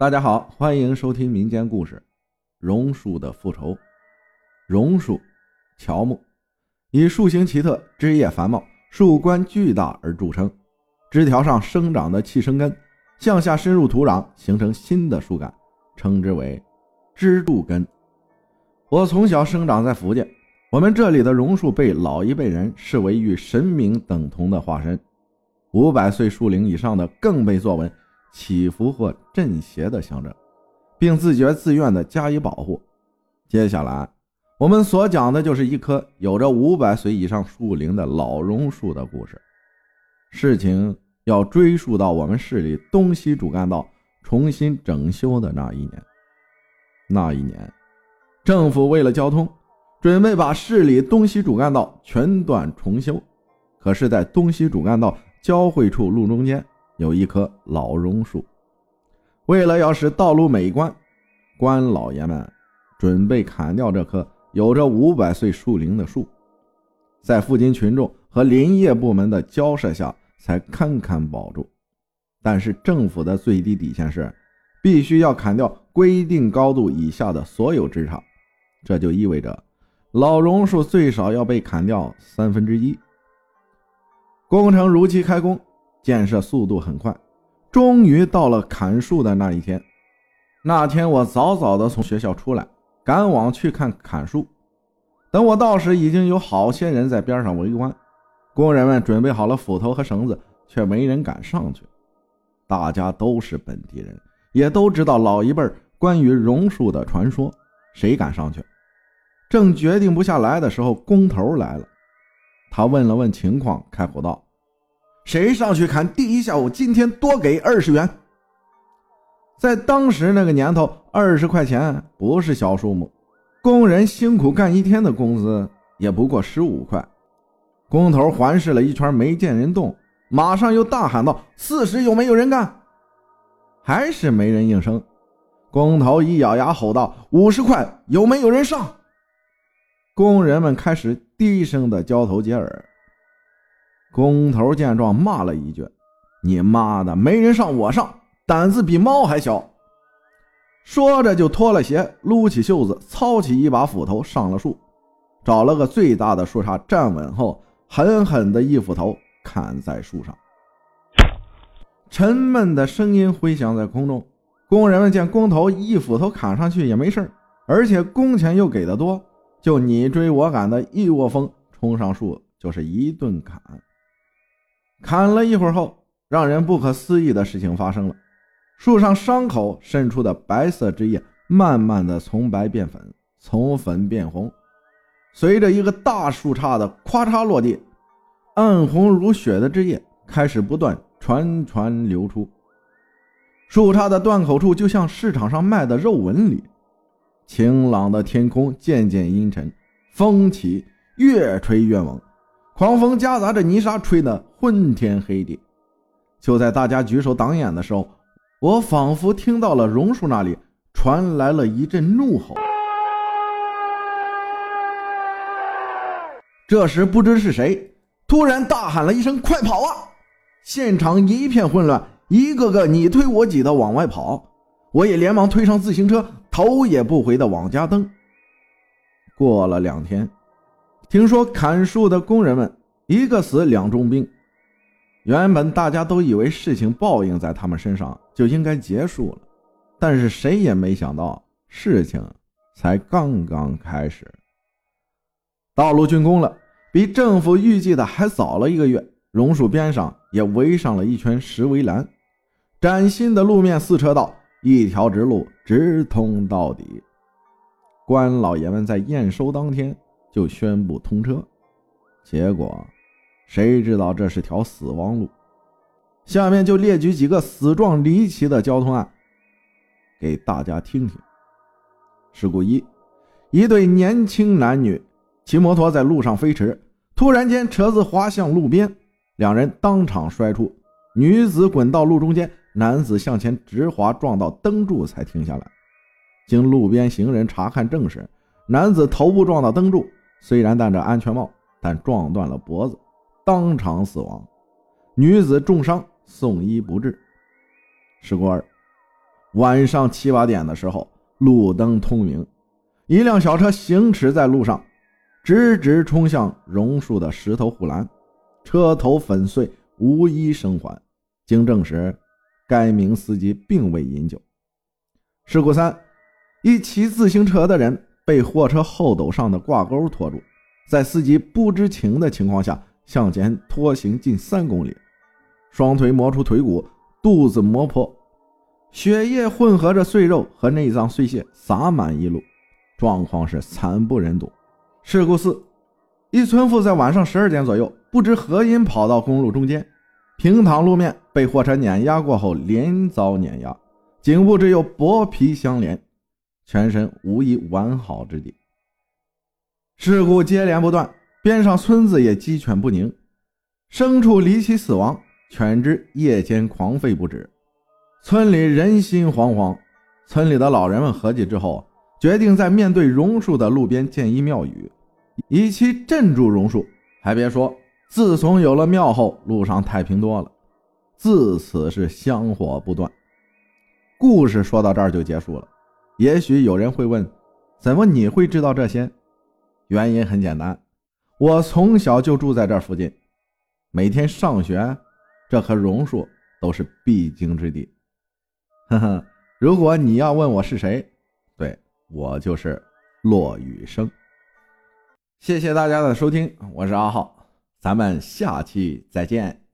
大家好，欢迎收听民间故事《榕树的复仇》。榕树，乔木，以树形奇特、枝叶繁茂、树冠巨大而著称。枝条上生长的气生根，向下深入土壤，形成新的树干，称之为支柱根。我从小生长在福建，我们这里的榕树被老一辈人视为与神明等同的化身，五百岁树龄以上的更被作为。祈福或镇邪的象征，并自觉自愿地加以保护。接下来，我们所讲的就是一棵有着五百岁以上树龄的老榕树的故事。事情要追溯到我们市里东西主干道重新整修的那一年。那一年，政府为了交通，准备把市里东西主干道全段重修。可是，在东西主干道交汇处路中间。有一棵老榕树，为了要使道路美观，官老爷们准备砍掉这棵有着五百岁树龄的树，在附近群众和林业部门的交涉下，才堪堪保住。但是政府的最低底线是，必须要砍掉规定高度以下的所有枝杈，这就意味着老榕树最少要被砍掉三分之一。工程如期开工。建设速度很快，终于到了砍树的那一天。那天我早早的从学校出来，赶往去看砍树。等我到时，已经有好些人在边上围观。工人们准备好了斧头和绳子，却没人敢上去。大家都是本地人，也都知道老一辈关于榕树的传说，谁敢上去？正决定不下来的时候，工头来了。他问了问情况，开口道。谁上去砍第一下午，今天多给二十元。在当时那个年头，二十块钱不是小数目，工人辛苦干一天的工资也不过十五块。工头环视了一圈，没见人动，马上又大喊道：“四十有没有人干？”还是没人应声。工头一咬牙吼道：“五十块有没有人上？”工人们开始低声的交头接耳。工头见状，骂了一句：“你妈的，没人上我上，胆子比猫还小！”说着就脱了鞋，撸起袖子，操起一把斧头上了树，找了个最大的树杈站稳后，狠狠的一斧头砍在树上。沉闷的声音回响在空中。工人们见工头一斧头砍上去也没事而且工钱又给的多，就你追我赶的一窝蜂冲上树，就是一顿砍。砍了一会儿后，让人不可思议的事情发生了：树上伤口渗出的白色汁液，慢慢的从白变粉，从粉变红，随着一个大树杈的咔嚓落地，暗红如血的汁液开始不断传传流出。树杈的断口处就像市场上卖的肉纹理。晴朗的天空渐渐阴沉，风起越吹越猛。狂风夹杂着泥沙，吹得昏天黑地。就在大家举手挡眼的时候，我仿佛听到了榕树那里传来了一阵怒吼。这时，不知是谁突然大喊了一声：“快跑啊！”现场一片混乱，一个个你推我挤的往外跑。我也连忙推上自行车，头也不回的往家蹬。过了两天。听说砍树的工人们一个死两重病，原本大家都以为事情报应在他们身上就应该结束了，但是谁也没想到事情才刚刚开始。道路竣工了，比政府预计的还早了一个月。榕树边上也围上了一圈石围栏，崭新的路面四车道，一条直路直通到底。官老爷们在验收当天。就宣布通车，结果谁知道这是条死亡路？下面就列举几个死状离奇的交通案，给大家听听。事故一：一对年轻男女骑摩托在路上飞驰，突然间车子滑向路边，两人当场摔出，女子滚到路中间，男子向前直滑，撞到灯柱才停下来。经路边行人查看证实，男子头部撞到灯柱。虽然戴着安全帽，但撞断了脖子，当场死亡。女子重伤，送医不治。事故二：晚上七八点的时候，路灯通明，一辆小车行驶在路上，直直冲向榕树的石头护栏，车头粉碎，无一生还。经证实，该名司机并未饮酒。事故三：一骑自行车的人被货车后斗上的挂钩拖住，在司机不知情的情况下向前拖行近三公里，双腿磨出腿骨，肚子磨破。血液混合着碎肉和内脏碎屑洒满一路，状况是惨不忍睹。事故四：一村妇在晚上十二点左右，不知何因跑到公路中间，平躺路面被货车碾压过后连遭碾压，颈部只有薄皮相连，全身无一完好之地。事故接连不断，边上村子也鸡犬不宁，牲畜离奇死亡，犬只夜间狂吠不止。村里人心惶惶，村里的老人们合计之后，决定在面对榕树的路边建一庙宇，以期镇住榕树。还别说，自从有了庙后，路上太平多了，自此是香火不断。故事说到这儿就结束了。也许有人会问，怎么你会知道这些？原因很简单，我从小就住在这附近，每天上学，这棵榕树都是必经之地。呵呵，如果你要问我是谁，对我就是骆雨生。谢谢大家的收听，我是阿浩，咱们下期再见。